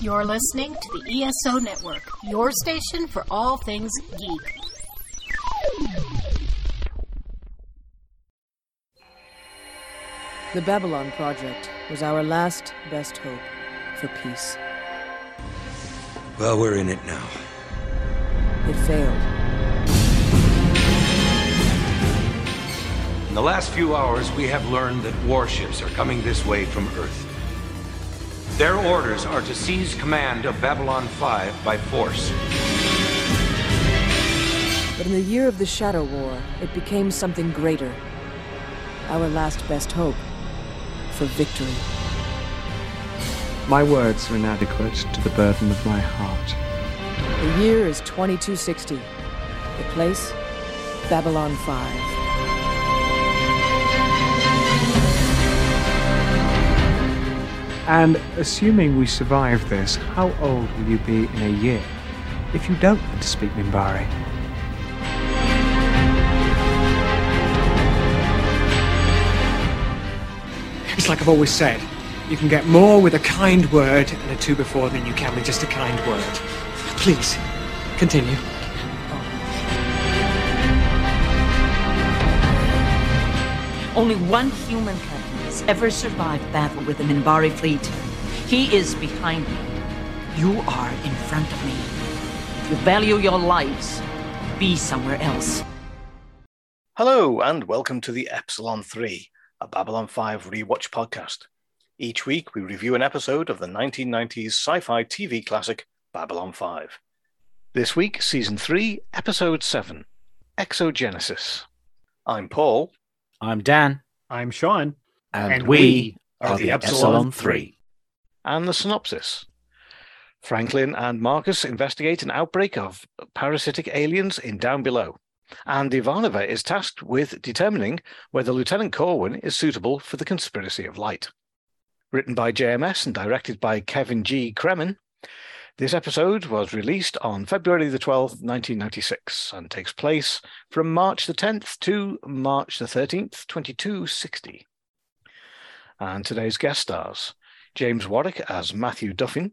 You're listening to the ESO Network, your station for all things geek. The Babylon Project was our last best hope for peace. Well, we're in it now. It failed. In the last few hours, we have learned that warships are coming this way from Earth. Their orders are to seize command of Babylon 5 by force. But in the year of the Shadow War, it became something greater. Our last best hope for victory. My words are inadequate to the burden of my heart. The year is 2260. The place, Babylon 5. And assuming we survive this, how old will you be in a year if you don't learn to speak Minbari? It's like I've always said you can get more with a kind word and a two before than you can with just a kind word. Please, continue. Only one human captain has ever survived battle with the Minbari fleet. He is behind me. You are in front of me. If you value your lives, be somewhere else. Hello, and welcome to the Epsilon 3, a Babylon 5 rewatch podcast. Each week, we review an episode of the 1990s sci fi TV classic Babylon 5. This week, Season 3, Episode 7 Exogenesis. I'm Paul. I'm Dan. I'm Sean. And, And we, we are the Epsilon 3. And the synopsis Franklin and Marcus investigate an outbreak of parasitic aliens in Down Below. And Ivanova is tasked with determining whether Lieutenant Corwin is suitable for the Conspiracy of Light. Written by JMS and directed by Kevin G. Cremin, this episode was released on February the 12th, 1996, and takes place from March the 10th to March the 13th, 2260. And today's guest stars James Warwick as Matthew Duffin.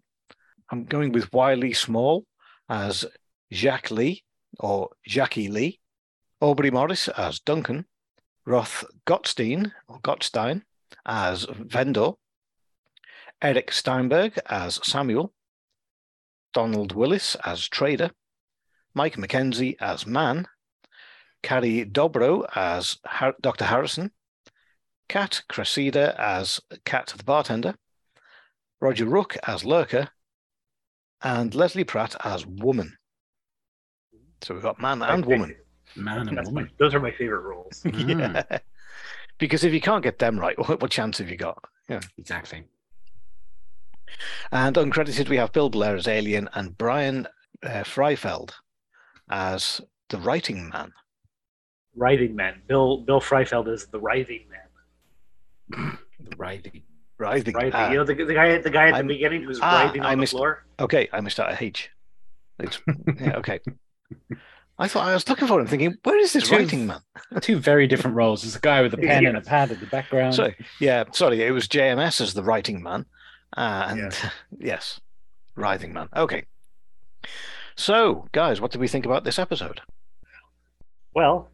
I'm going with Wiley Small as Jacques Lee or Jackie Lee. Aubrey Morris as Duncan. Roth Gottstein or Gottstein as Vendor. Eric Steinberg as Samuel. Donald Willis as Trader. Mike McKenzie as Man. Carrie Dobro as Dr. Harrison. Kat Cressida as Kat the bartender. Roger Rook as Lurker, and Leslie Pratt as Woman. So we've got man and woman. Man and That's my, woman. those are my favorite roles. Yeah. because if you can't get them right, what, what chance have you got? Yeah. Exactly. And uncredited, we have Bill Blair as Alien and Brian uh, Freifeld as the writing man. Writing Man. Bill Bill Freifeld is the Writing man. The writing. Writhing. Writhing. ah, you know the, the guy the guy at the I'm- beginning who's ah, writhing I on the missed- floor. okay, I missed out a H. It's, yeah, okay. I thought I was looking for him, thinking, where is this Two- writing man? Two very different roles. There's a guy with a pen and a pad at the background. So yeah, sorry, it was JMS as the writing man, uh, and yes, writhing man. Okay. So, guys, what did we think about this episode? Well,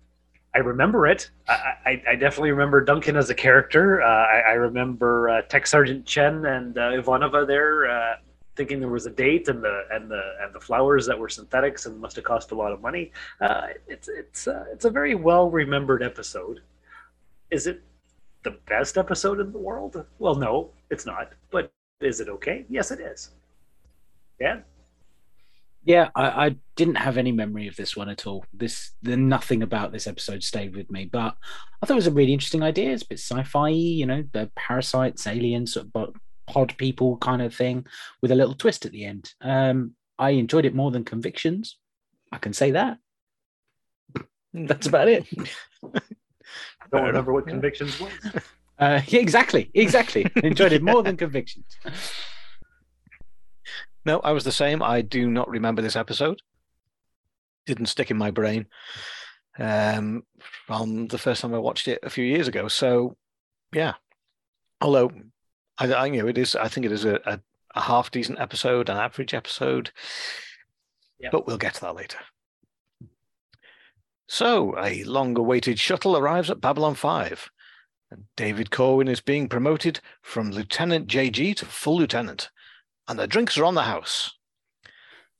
I remember it. I, I, I definitely remember Duncan as a character. Uh, I, I remember uh, Tech Sergeant Chen and uh, Ivanova there uh, thinking there was a date, and the and the and the flowers that were synthetics and must have cost a lot of money. Uh, it's it's uh, it's a very well remembered episode. Is it the best episode in the world? Well, no, it's not. But is it okay? Yes, it is. Yeah. Yeah, I, I didn't have any memory of this one at all. This the nothing about this episode stayed with me, but I thought it was a really interesting idea. It's a bit sci-fi, you know, the parasites, aliens, sort of pod people kind of thing, with a little twist at the end. Um, I enjoyed it more than Convictions. I can say that. That's about it. I don't remember what convictions was. Uh, yeah, exactly, exactly. enjoyed it more than Convictions. No, I was the same. I do not remember this episode. Didn't stick in my brain um, from the first time I watched it a few years ago. So, yeah. Although I, I you know it is, I think it is a, a, a half decent episode, an average episode. Yep. But we'll get to that later. So, a long awaited shuttle arrives at Babylon 5. And David Corwin is being promoted from Lieutenant JG to full lieutenant. And the drinks are on the house.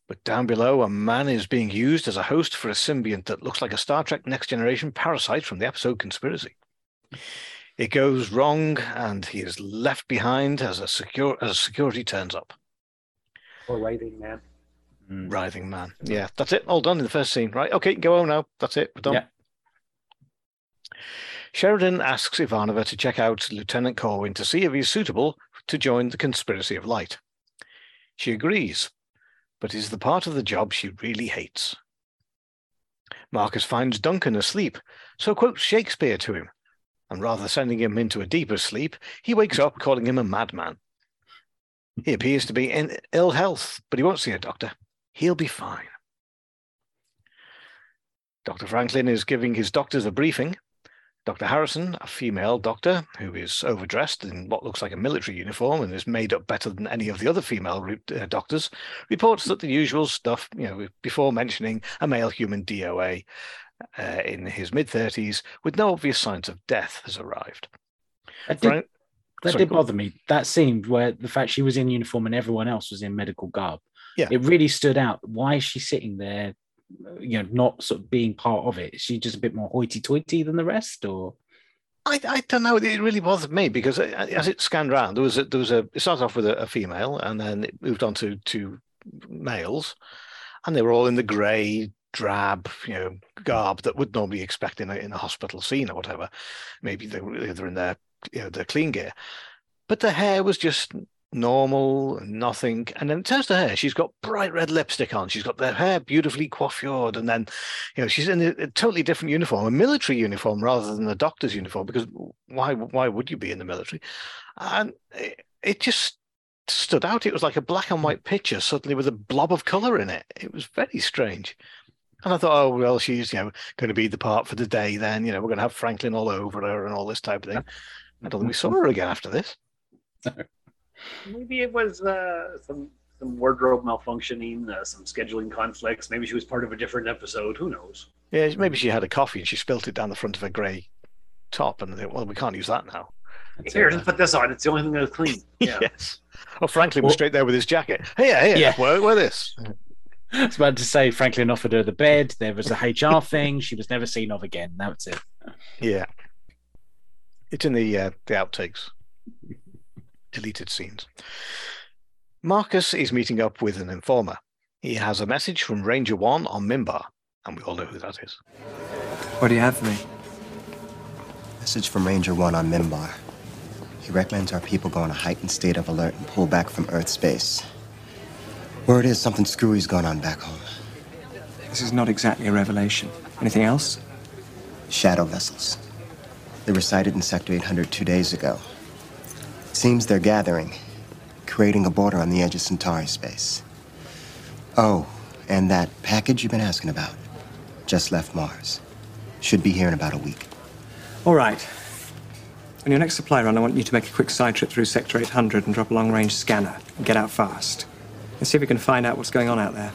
But down below, a man is being used as a host for a symbiont that looks like a Star Trek Next Generation parasite from the episode Conspiracy. It goes wrong, and he is left behind as a secure as security turns up. Poor writing, man. Mm. Writhing man. Yeah, that's it. All done in the first scene. Right. Okay, go home now. That's it. We're done. Yeah. Sheridan asks Ivanova to check out Lieutenant Corwin to see if he's suitable to join the Conspiracy of Light. She agrees, but is the part of the job she really hates. Marcus finds Duncan asleep, so quotes Shakespeare to him, and rather sending him into a deeper sleep, he wakes up calling him a madman. He appears to be in ill health, but he won't see a doctor. He'll be fine. Dr. Franklin is giving his doctors a briefing. Dr. Harrison, a female doctor who is overdressed in what looks like a military uniform and is made up better than any of the other female uh, doctors, reports that the usual stuff, you know, before mentioning a male human DOA uh, in his mid 30s with no obvious signs of death has arrived. That did, Frank- that Sorry, did bother me. That scene where the fact she was in uniform and everyone else was in medical garb. Yeah. It really stood out. Why is she sitting there, you know, not sort of being part of it? She just a bit more hoity toity than the rest? Or I, I don't know. It really bothered me because uh, as it scanned around, there was a, there was a. It started off with a, a female, and then it moved on to to males, and they were all in the grey, drab, you know, garb that would normally expect in a in a hospital scene or whatever. Maybe they were they're in their you know their clean gear, but the hair was just normal, nothing. And then it turns to her, she's got bright red lipstick on. She's got the hair beautifully coiffured, and then you know she's in a, a totally different uniform, a military uniform rather than a doctor's uniform. Because why why would you be in the military? And it, it just stood out. It was like a black and white picture suddenly with a blob of color in it. It was very strange. And I thought, oh well, she's you know going to be the part for the day. Then you know we're going to have Franklin all over her and all this type of thing. I don't think we saw her again after this. Maybe it was uh, some some wardrobe malfunctioning, uh, some scheduling conflicts. Maybe she was part of a different episode. Who knows? Yeah, maybe she had a coffee and she spilt it down the front of her grey top, and they, well, we can't use that now. That's Here, it. just put this on. It's the only thing that's clean. Yeah. yes. Oh, Franklin was straight there with his jacket. Hey, hey, Yeah. wear, wear this. I was about to say Franklin offered her the bed. There was a HR thing. She was never seen of again. That's it. Yeah. It's in the uh, the outtakes, deleted scenes. Marcus is meeting up with an informer. He has a message from Ranger One on Minbar, and we all know who that is. What do you have for me? Message from Ranger 1 on Minbar. He recommends our people go in a heightened state of alert and pull back from Earth space. Word is something screwy's going on back home. This is not exactly a revelation. Anything else? Shadow vessels. They were sighted in Sector 800 two days ago. Seems they're gathering, creating a border on the edge of Centauri space. Oh, and that package you've been asking about just left Mars. Should be here in about a week. All right. On your next supply run, I want you to make a quick side trip through Sector 800 and drop a long range scanner and get out fast. Let's see if we can find out what's going on out there.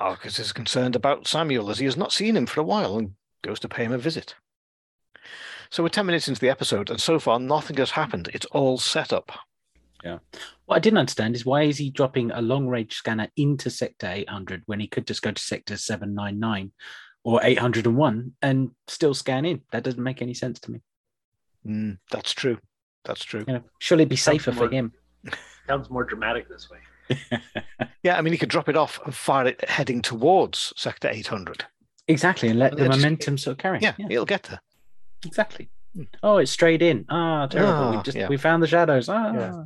Marcus is concerned about Samuel as he has not seen him for a while and goes to pay him a visit. So we're 10 minutes into the episode, and so far nothing has happened. It's all set up. Yeah. What I didn't understand is why is he dropping a long range scanner into Sector 800 when he could just go to Sector 799 or 801 and still scan in? That doesn't make any sense to me. Mm, that's true. That's true. You know, surely it'd be safer for him. Sounds more dramatic this way. Yeah, I mean, he could drop it off and fire it heading towards Sector 800. Exactly, and let And the then just- momentum sort of carry. Yeah, it'll get there. Exactly. Oh, it's straight in. Ah, terrible. we Ah, just yeah. we found the shadows. Ah, Yeah.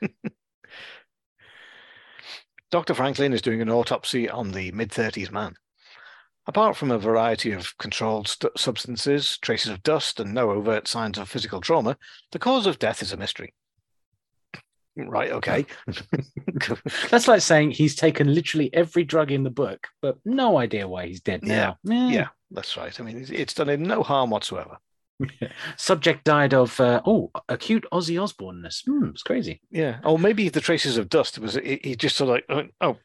Dr. Franklin is doing an autopsy on the mid 30s man. Apart from a variety of controlled st- substances, traces of dust, and no overt signs of physical trauma, the cause of death is a mystery. Right, okay. That's like saying he's taken literally every drug in the book, but no idea why he's dead now. Eh, yeah, that's right. I mean, it's, it's done him no harm whatsoever. Subject died of uh, oh acute Ozzy Osbourne-ness. Hmm, it's crazy. Yeah. Or maybe the traces of dust was he, he just sort of like oh, oh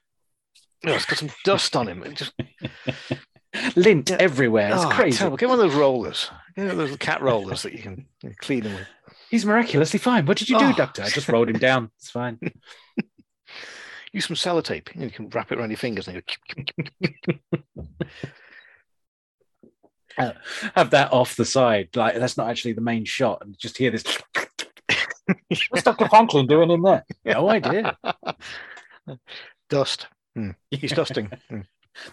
no, it's got some dust on him. It just Lint everywhere. It's oh, crazy. terrible. Get one of those rollers. Get one of those cat rollers that you can clean him with. He's miraculously fine. What did you do, Oh. Doctor? I just rolled him down. It's fine. Use some sellotape. and You can wrap it around your fingers and you go. Uh, have that off the side. Like that's not actually the main shot, and just hear this. What's Doctor Franklin doing in there? No idea. Dust. Hmm. He's dusting. Hmm.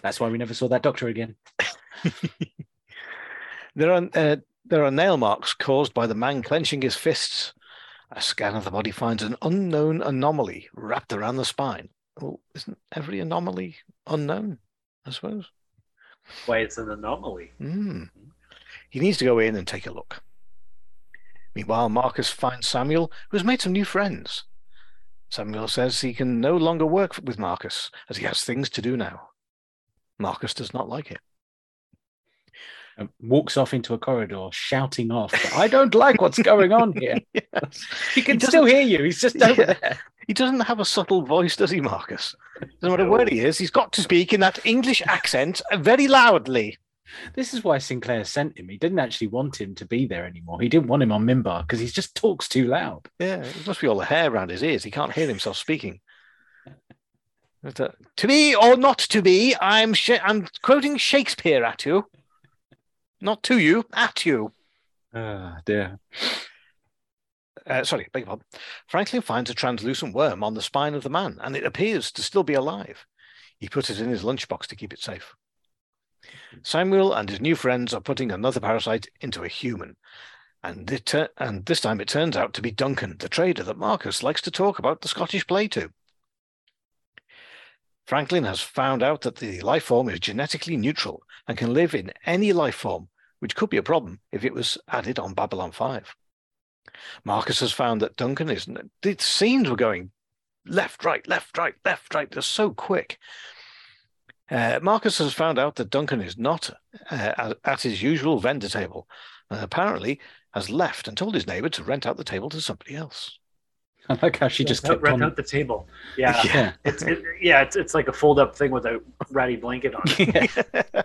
That's why we never saw that Doctor again. There are uh, there are nail marks caused by the man clenching his fists. A scan of the body finds an unknown anomaly wrapped around the spine. Well, isn't every anomaly unknown? I suppose. Why it's an anomaly. Hmm. He needs to go in and take a look. Meanwhile, Marcus finds Samuel, who has made some new friends. Samuel says he can no longer work with Marcus, as he has things to do now. Marcus does not like it. And walks off into a corridor, shouting off. I don't like what's going on here. Yes. He can doesn't- still hear you. He's just over Yeah. there. He doesn't have a subtle voice, does he, Marcus? Doesn't matter where he is, he's got to speak in that English accent very loudly. This is why Sinclair sent him. He didn't actually want him to be there anymore. He didn't want him on Minbar because he just talks too loud. Yeah, it must be all the hair around his ears. He can't hear himself speaking. But, uh, to be or not to be, I'm sh- I'm quoting Shakespeare at you, not to you, at you. Ah, dear. Uh, sorry, beg your pardon. Franklin finds a translucent worm on the spine of the man, and it appears to still be alive. He puts it in his lunchbox to keep it safe. Samuel and his new friends are putting another parasite into a human, and, tur- and this time it turns out to be Duncan, the trader that Marcus likes to talk about the Scottish play to. Franklin has found out that the life form is genetically neutral and can live in any life form, which could be a problem if it was added on Babylon 5. Marcus has found that Duncan isn't. The scenes were going left, right, left, right, left, right. They're so quick. Uh, Marcus has found out that Duncan is not uh, at- his usual vendor table, and apparently has left and told his neighbor to rent out the table to somebody else. I like how she just Rent kept out- on. out the table. Yeah, Yeah. it's it, yeah, it's it's like a fold up thing with a ratty blanket on it.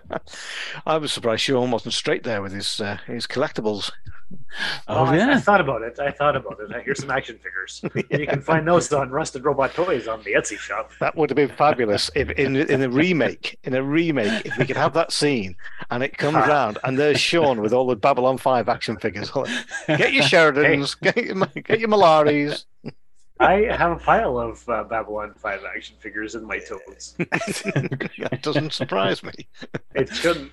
I was surprised Sean wasn't straight there with his uh, his collectibles. Oh, I- I, thought about it. I thought about it. Here's some action figures. You can find those on Rusted Robot Toys on the Etsy shop. That would have been fabulous if in in a remake, in a remake, if we could have that scene and it comes around and there's Sean with all the Babylon Five action figures. Get your Sheridans, get your, get your Mollaris. I have a pile of uh, Babylon 5 action figures in my totes. that doesn't surprise me. It shouldn't.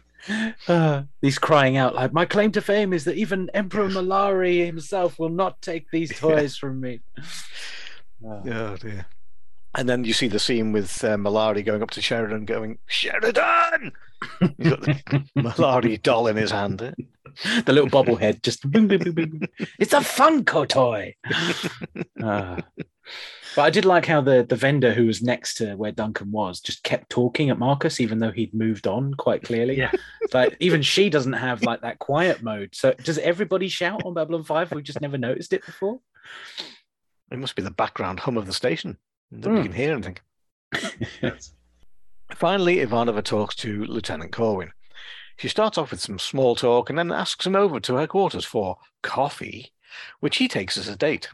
Uh, he's crying out like, "My claim to fame is that even Emperor Mollari himself will not take these toys from me." Uh, Oh dear. And then you see the scene with uh, Mollari going up to Sheridan, going, Sheridan! He's got the Mollari doll in his hand. The little bobblehead just boom, boom, boom, boom, boom. it's a Funko toy. Ah. but I did like how the the vendor who was next to where Duncan was just kept talking at Marcus, even though he'd moved on quite clearly. Yeah. Like even she doesn't have like that quiet mode. So does everybody shout on Babylon Five? We've just never noticed it before. It must be the background hum of the station. Nobody Hmm. can hear anything. Yes. Finally, Ivanova talks to Lieutenant Corwin. She starts off with some small talk and then asks him over to her quarters for coffee, which he takes as a date.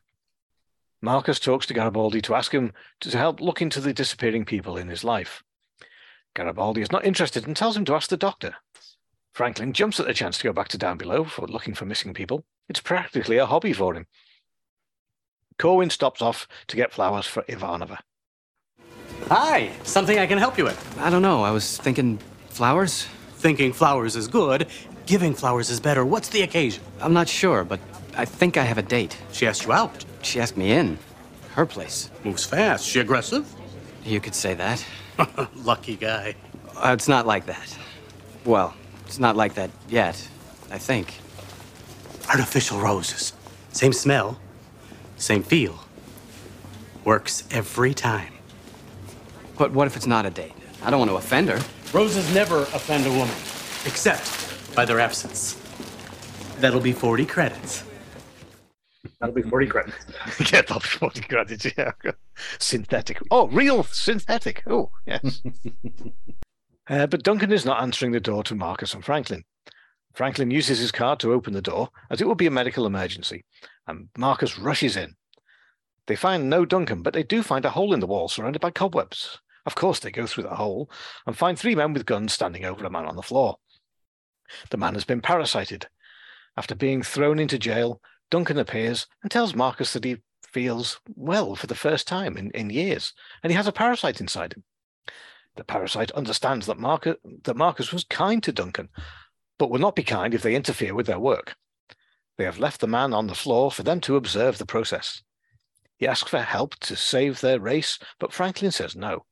Marcus talks to Garibaldi to ask him to help look into the disappearing people in his life. Garibaldi is not interested and tells him to ask the doctor. Franklin jumps at the chance to go back to down below for looking for missing people. It's practically a hobby for him. Corwin stops off to get flowers for Ivanova. Hi, something I can help you with. I don't know. I was thinking flowers? Thinking flowers is good, giving flowers is better. What's the occasion? I'm not sure, but I think I have a date. She asked you out. She asked me in. Her place. Moves fast. She aggressive? You could say that. Lucky guy. Uh, it's not like that. Well, it's not like that yet, I think. Artificial roses. Same smell, same feel. Works every time. But what if it's not a date? I don't want to offend her. Roses never offend a woman, except by their absence. That'll be 40 credits. That'll be 40 credits. yeah, that'll be 40 credits. Yeah. Synthetic. Oh, real synthetic. Oh, yes. uh, but Duncan is not answering the door to Marcus and Franklin. Franklin uses his card to open the door, as it would be a medical emergency, and Marcus rushes in. They find no Duncan, but they do find a hole in the wall surrounded by cobwebs. Of course, they go through the hole and find three men with guns standing over a man on the floor. The man has been parasited. After being thrown into jail, Duncan appears and tells Marcus that he feels well for the first time in, in years, and he has a parasite inside him. The parasite understands that Marcus, that Marcus was kind to Duncan, but will not be kind if they interfere with their work. They have left the man on the floor for them to observe the process. He asks for help to save their race, but Franklin says no.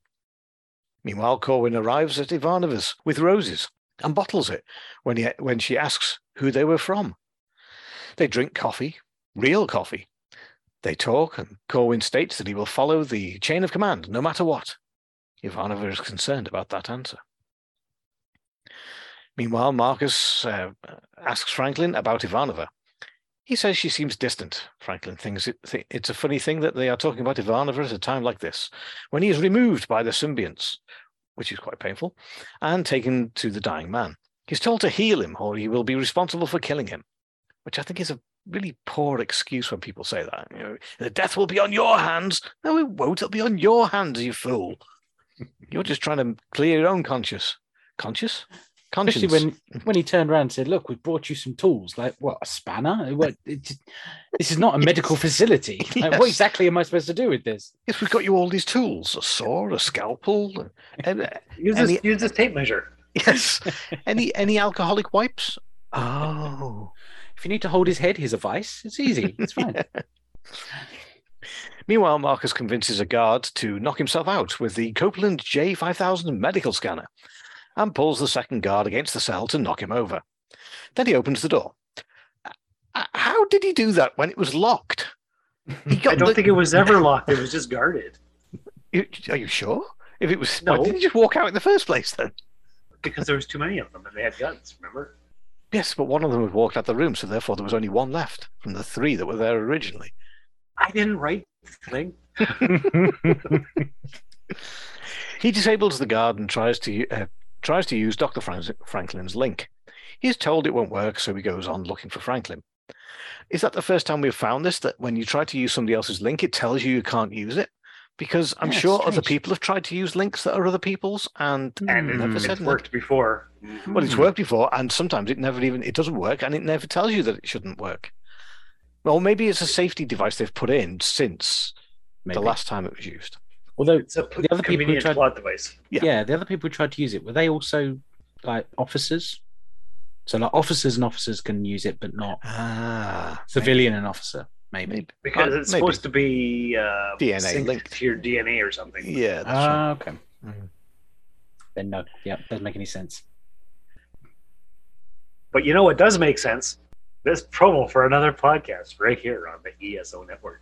Meanwhile, Corwin arrives at Ivanova's with roses and bottles it when, he, when she asks who they were from. They drink coffee, real coffee. They talk, and Corwin states that he will follow the chain of command no matter what. Ivanova is concerned about that answer. Meanwhile, Marcus uh, asks Franklin about Ivanova. He says she seems distant. Franklin thinks it, th- it's a funny thing that they are talking about Ivanova at a time like this, when he is removed by the symbionts, which is quite painful, and taken to the dying man. He's told to heal him, or he will be responsible for killing him, which I think is a really poor excuse when people say that. You know, the death will be on your hands. No, it won't. It'll be on your hands, you fool. You're just trying to clear your own conscience. Conscious? Conscience. Especially when when he turned around and said, "Look, we've brought you some tools. Like what? A spanner? What? It, just- this is not a medical facility. Like, What exactly am I supposed to do with this?" Yes, we've got you all these tools: a saw, a scalpel. and, uh, Use any- this, use this tape measure. Yes. any any alcoholic wipes? Oh. If you need to hold his head, here's a vice. It's easy. It's fine. Meanwhile, Marcus convinces a guard to knock himself out with the Copeland J5000 medical scanner and pulls the second guard against the cell to knock him over. Then he opens the door. Uh, How did he do that when it was locked? I don't the- think it was ever locked. It was just guarded Are you sure? If it was, No. why did he just walk out in the first place then? because there was too many of them and they had guns. Remember? Yes, but one of them had walked out of the room, so therefore there was only one left from the three that were there originally. I didn't write the thing. He disables the guard and tries to uh, tries to use Dr. Franklin's link. He is told it won't work, so he goes on looking for Franklin. Is that the first time we've found this? That when you try to use somebody else's link, it tells you you can't use it? Because I'm Yeah, sure other people have tried to use links that are other people's and And it, never it's said anything. worked before. Well, it's hmm. worked before, and sometimes it never even it doesn't work, and it never tells you that it shouldn't work. Well, maybe it's a safety device they've put in since Maybe. the last time it was used. Although It's a the other people who tried, plot device. Yeah. yeah. the other people who tried to use it were they also like officers? So like officers and officers can use it, but not Ah, civilian and officer. Maybe. maybe. Because it's maybe. supposed to be uh, DNA linked. to your DNA or something. Yeah, that's right. Ah, okay. Mhm. Then no, yeah, doesn't make any sense. But you know what does make sense? This promo for another podcast right here on the ESO network.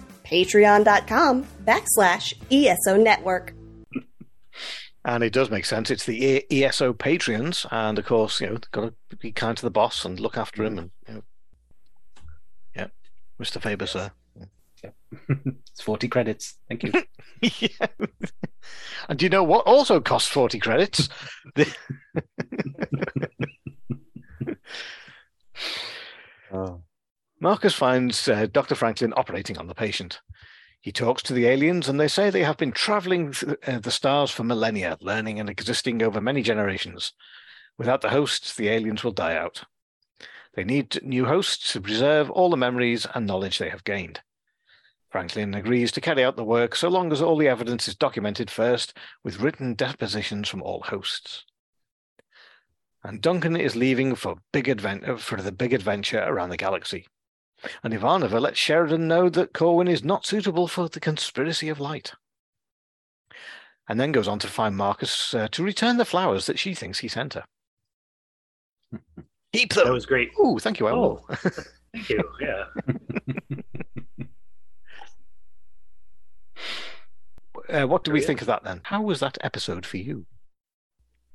patreon.com backslash ESO network. And it does make sense. It's the ESO patrons, and of course, you know, got to be kind to the boss and look after him. And you know, yeah, Mr. Faber, sir. It's 40 credits. Thank you. yeah. And do you know what also costs forty credits? The- oh. Marcus finds uh, Dr. Franklin operating on the patient. He talks to the aliens, and they say they have been traveling th- uh, the stars for millennia, learning and existing over many generations. Without the hosts, the aliens will die out. They need new hosts to preserve all the memories and knowledge they have gained. Franklin agrees to carry out the work so long as all the evidence is documented first with written depositions from all hosts. And Duncan is leaving for big advent for the big adventure around the galaxy. And Ivanova lets Sheridan know that Corwin is not suitable for the conspiracy of light. And then goes on to find Marcus uh, to return the flowers that she thinks he sent her. Keep them. That was great. Oh, thank you. I will. Oh, thank you. Yeah. Uh, what do we Brilliant. think of that then? How was that episode for you?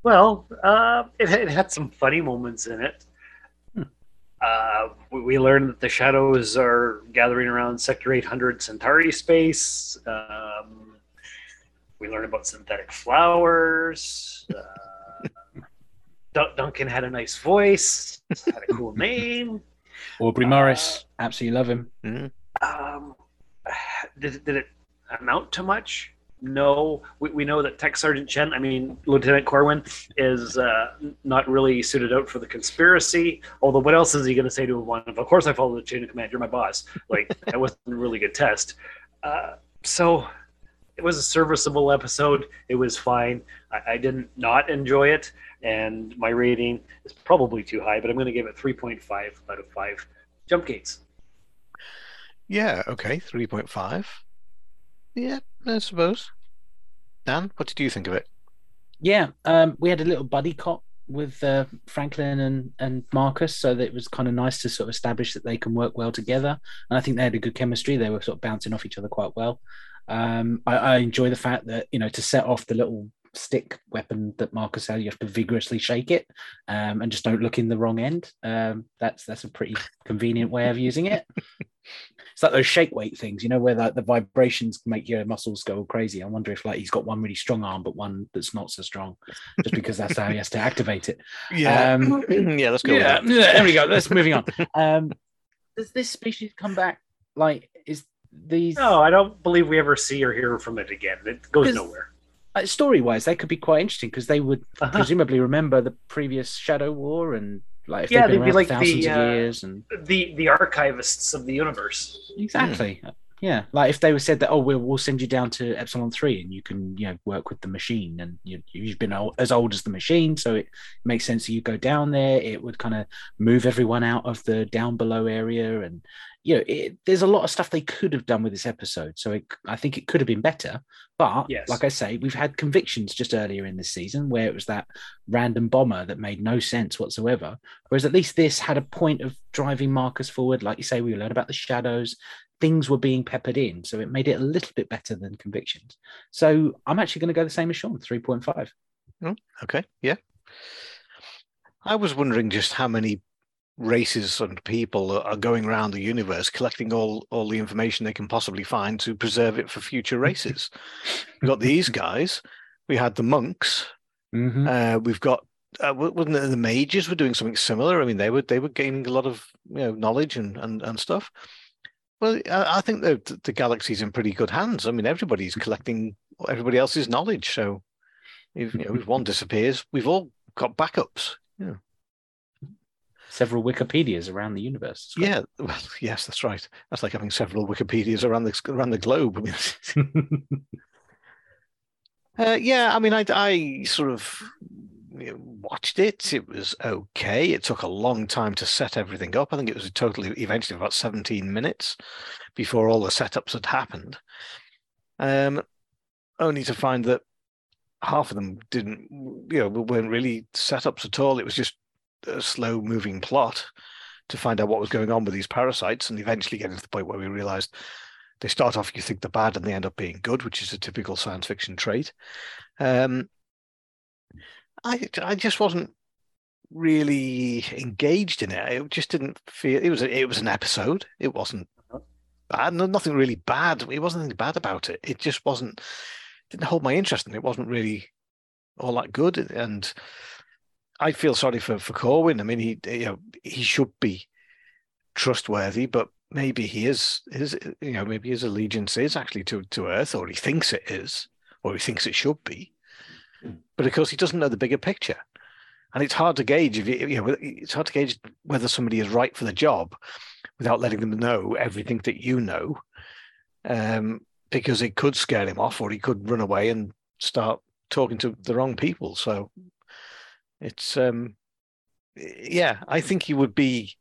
Well, uh, it, it had some funny moments in it. Uh, we, we learned that the shadows are gathering around Sector 800 Centauri space. Um, we learned about synthetic flowers. Uh, Dun- Duncan had a nice voice, had a cool name. Aubrey Morris, absolutely love him. Um, did, did it amount to much? No. We, we know that Tech Sergeant Chen, I mean, Lieutenant Corwin, is uh, not really suited out for the conspiracy. Although, what else is he going to say to one of, of course, I follow the chain of command, you're my boss. Like, that wasn't a really good test. Uh, so, it was a serviceable episode. It was fine. I, I didn't not enjoy it. And my rating is probably too high, but I'm going to give it 3.5 out of 5 jump gates. Yeah, okay, 3.5. Yeah, I suppose. Dan, what did you think of it? Yeah, um, we had a little buddy cop with uh, Franklin and, and Marcus, so that it was kind of nice to sort of establish that they can work well together. And I think they had a good chemistry. They were sort of bouncing off each other quite well. Um, I, I enjoy the fact that you know to set off the little stick weapon that Marcus had, you have to vigorously shake it um, and just don't look in the wrong end. Um, that's that's a pretty convenient way of using it. It's like those shake weight things, you know, where the, the vibrations make your muscles go crazy. I wonder if like he's got one really strong arm, but one that's not so strong, just because that's how he has to activate it. Yeah. Um, yeah, let's go. with yeah, that. yeah, there we go. Let's moving on. Um, does this species come back? Like, is these No, I don't believe we ever see or hear from it again. It goes nowhere. uh, story-wise, they could be quite interesting because they would Uh-huh. presumably remember the previous Shadow War and like Yeah, they'd be like the uh, and the the archivists of the universe. exactly. Yeah, like if they were said that, oh, we'll we'll send you down to Epsilon three, and you can you know work with the machine, and you, you've been old, as old as the machine, so it makes sense that you go down there. It would kind of move everyone out of the down below area, and you know, it, there's a lot of stuff they could have done with this episode. So it, I think it could have been better. But Yes. like I say, we've had convictions just earlier in this season where it was that random bomber that made no sense whatsoever. Whereas at least this had a point of driving Marcus forward. Like you say, we learned about the shadows. Things were being peppered in, so it made it a little bit better than convictions. So I'm actually going to go the same as Sean, three point five. Okay, yeah. I was wondering just how many races and people are- going around the universe collecting all all the information they can possibly find to preserve it for future races. We've got these guys. We had the monks. Mm-hmm. Uh, we've got uh, wasn't it the mages were doing something similar? I mean, they were they were gaining a lot of you know knowledge and and, and stuff. Well, I, I think the the galaxy's in pretty good hands. I mean, everybody's collecting everybody else's knowledge. So, if you know, if one disappears, we've all got backups. Yeah, Several Wikipedias around the universe. yeah. Well, yes, that's right. That's like having several Wikipedias around the around the globe. I mean, Uh, yeah, I mean, I, I sort of watched it. It was okay. It took a long time to set everything up. I think it was a totally eventually about 17 minutes before all the setups had happened. Um, only to find that half of them didn't, you know, weren't really setups at all. It was just a slow moving plot to find out what was going on with these parasites and eventually getting to the point where we realized they start off you think they're bad and they end up being good which is a typical science fiction trait um i i just wasn't really engaged in it. It just didn't feel it was a, it was an episode. It wasn't uh-huh. bad no, nothing really bad. It wasn't anything bad about it. It just wasn't didn't hold my interest and it. Wasn't really all that good. And i feel sorry for for corwin. I mean he you know he should be trustworthy but maybe he is his you know maybe his allegiance is actually to to earth or he thinks it is or he thinks it should be but of course he doesn't know the bigger picture and it's hard to gauge if you, you know it's hard to gauge whether somebody is right for the job without letting them know everything that you know um because it could scare him off or he could run away and start talking to the wrong people so it's um yeah, I think he would be.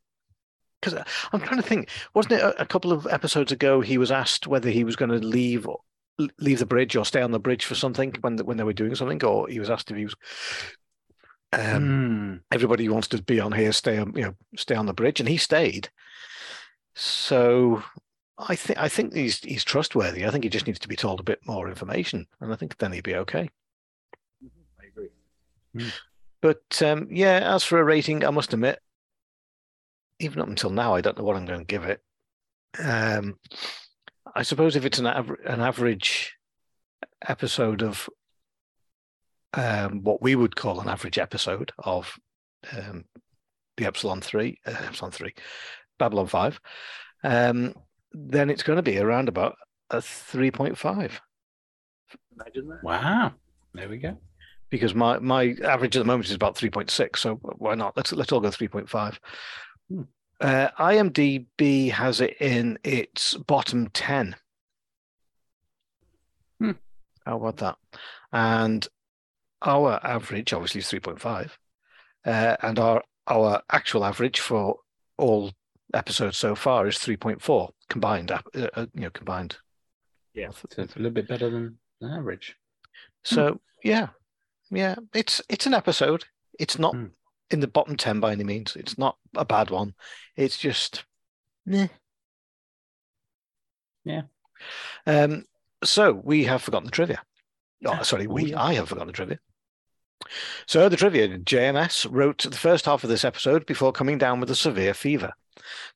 Because I'm trying to think, wasn't it a, couple of episodes ago he was asked whether he was going to leave or leave the bridge or stay on the bridge for something when when they were doing something, or he was asked if he was. Um, Everybody wants to be on here, stay on, you know, stay on the bridge, and he stayed. So I think I think he's he's trustworthy. I think he just needs to be told a bit more information, and I think then he'd be okay. I agree. But um, yeah, as for a rating, I must admit, even up until now, I don't know what I'm going to give it. Um, I suppose if it's an, aver- an average episode of um, what we would call an average episode of um, the Epsilon 3, uh, Epsilon 3, Babylon 5, um, then it's going to be around about a 3.5 Imagine that. Wow. There we go. because my, my average at the moment is about 3.6. So why not? Let's, let's all go 3.5. Hmm. Uh, IMDb has it in its bottom 10. Hmm. How about that? And our average, obviously, is 3.5. Uh, and our, our actual average for all episodes so far is 3.4 combined, uh, uh, you know, combined. Yeah. So it's a little bit better than the average. So yeah, yeah, it's it's an episode. It's not Hmm. In the bottom ten by any means. It's not a bad one. It's just, meh. Yeah. Um. So we have forgotten the trivia. Oh, sorry, we, I have forgotten the trivia. So the trivia: JMS wrote the first half of this episode before coming down with a severe fever.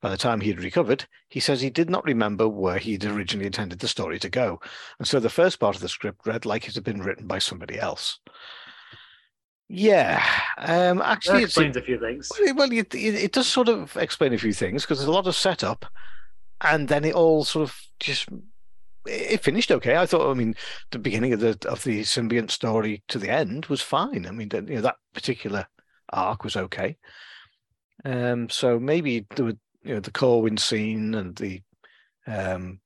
By the time he had recovered, he says he did not remember where he had originally intended the story to go, and so the first part of the script read like it had been written by somebody else. Yeah, um, That actually, it's explains a few things. well, it, it, does sort of explain a few things because there's a lot of setup, and then it all sort of just it finished okay. I thought. I mean, the beginning of the of the symbiont story to the end was fine. I mean, that- you know, that particular arc was okay. Um, so maybe there were you know the Corwin scene and the um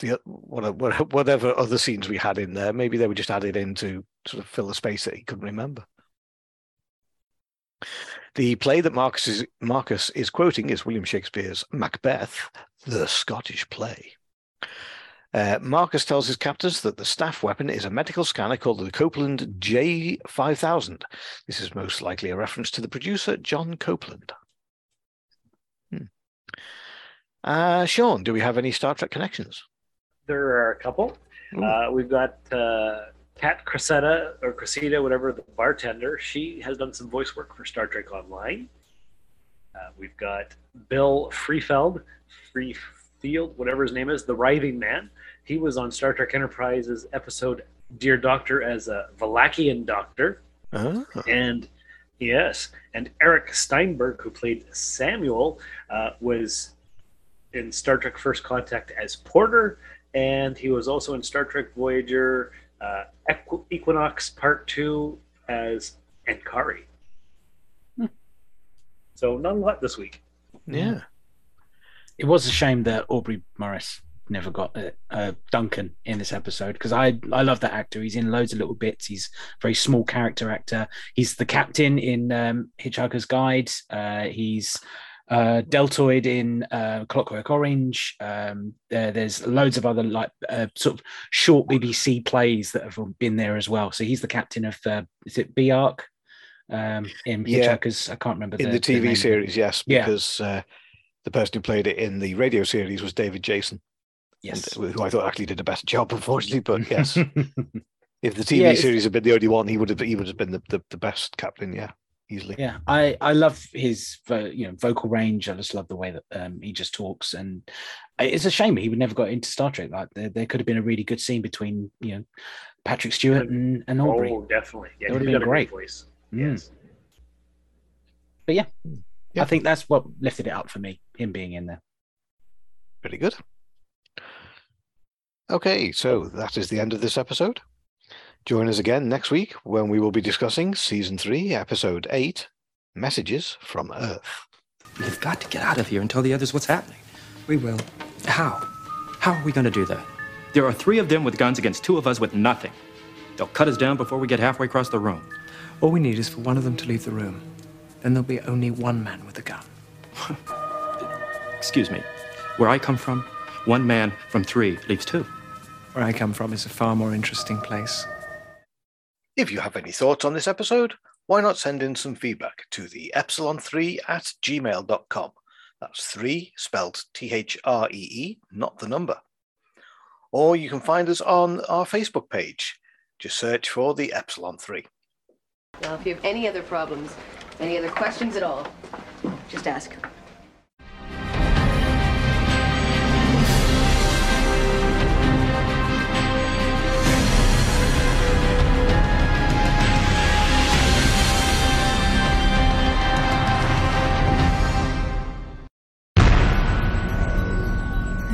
the o- what- what- whatever other scenes we had in there. Maybe they were just added in to sort of fill the space that he couldn't remember. The play that Marcus is, Marcus is quoting is William Shakespeare's Macbeth, the Scottish play. Uh, Marcus tells his captors that the staff weapon is a medical scanner called the Copeland J5000. This is most likely a reference to the producer, John Copeland. Hmm. Uh, Sean, do we have any Star Trek connections? There are a couple. Uh, we've got uh, Kat Cressida or Cressida, whatever the bartender. She has done some voice work for Star Trek Online. Uh, we've got Bill Freefeld, Freefield, whatever his name is, the Writhing Man. He was on Star Trek Enterprise's episode Dear Doctor as a Valakian doctor. Oh. And yes, and Eric Steinberg, who played Samuel, uh, was in Star Trek First Contact as Porter, and he was also in Star Trek Voyager uh, Equ- Equinox Part 2 as Ankari. So, not a lot this week. Yeah. It was a shame that Aubrey Morris never got uh, uh, Duncan in this episode because I I love that actor. He's in loads of little bits. He's a very small character actor. He's the captain in um, Hitchhiker's Guide. Uh, he's uh, Deltoid in uh, Clockwork Orange. Um, there, there's loads of other like uh, sort of short BBC plays that have been there as well. So he's the captain of uh, is it B Ark um, in Yeah. I can't remember In the, the TV name. series, yes, Yeah. because uh, the person who played it in the radio series was David Jason. Yes. and- who I thought actually did a better job, unfortunately. But yes, if the TV Yeah, series had been the only one, he would have he would have been the, the, the best captain. Yeah, easily. Yeah, I I love his vo- you know vocal range. I just love the way that um, he just talks, and it's a shame he would never got into Star Trek. Like there, there could have been a really good scene between you know Patrick Stewart and, and Aubrey. Oh, definitely. Yeah, That would have been a great. voice. Mm. Yes. But yeah, yeah, I think that's what lifted it up for me. Him being in there. Pretty good. Okay, so that is the end of this episode. Join us again next week when we will be discussing season three, episode eight, messages from Earth. We've got to get out of here and tell the others what's happening. We will. How? How are we going to do that? There are three of them with guns against two of us with nothing. They'll cut us down before we get halfway across the room. All we need is for one of them to leave the room. then there'll be only one man with a gun. Excuse me. Where I come from, one man from three leaves two. Where I come from is a far more interesting place. If you have any thoughts on this episode, why not send in some feedback to the epsilon3 at gmail.com. That's three spelled T H R E E, not the number. Or you can find us on our Facebook page. Just search for the Epsilon 3. Now, if you have any other problems, any other questions at all, just ask.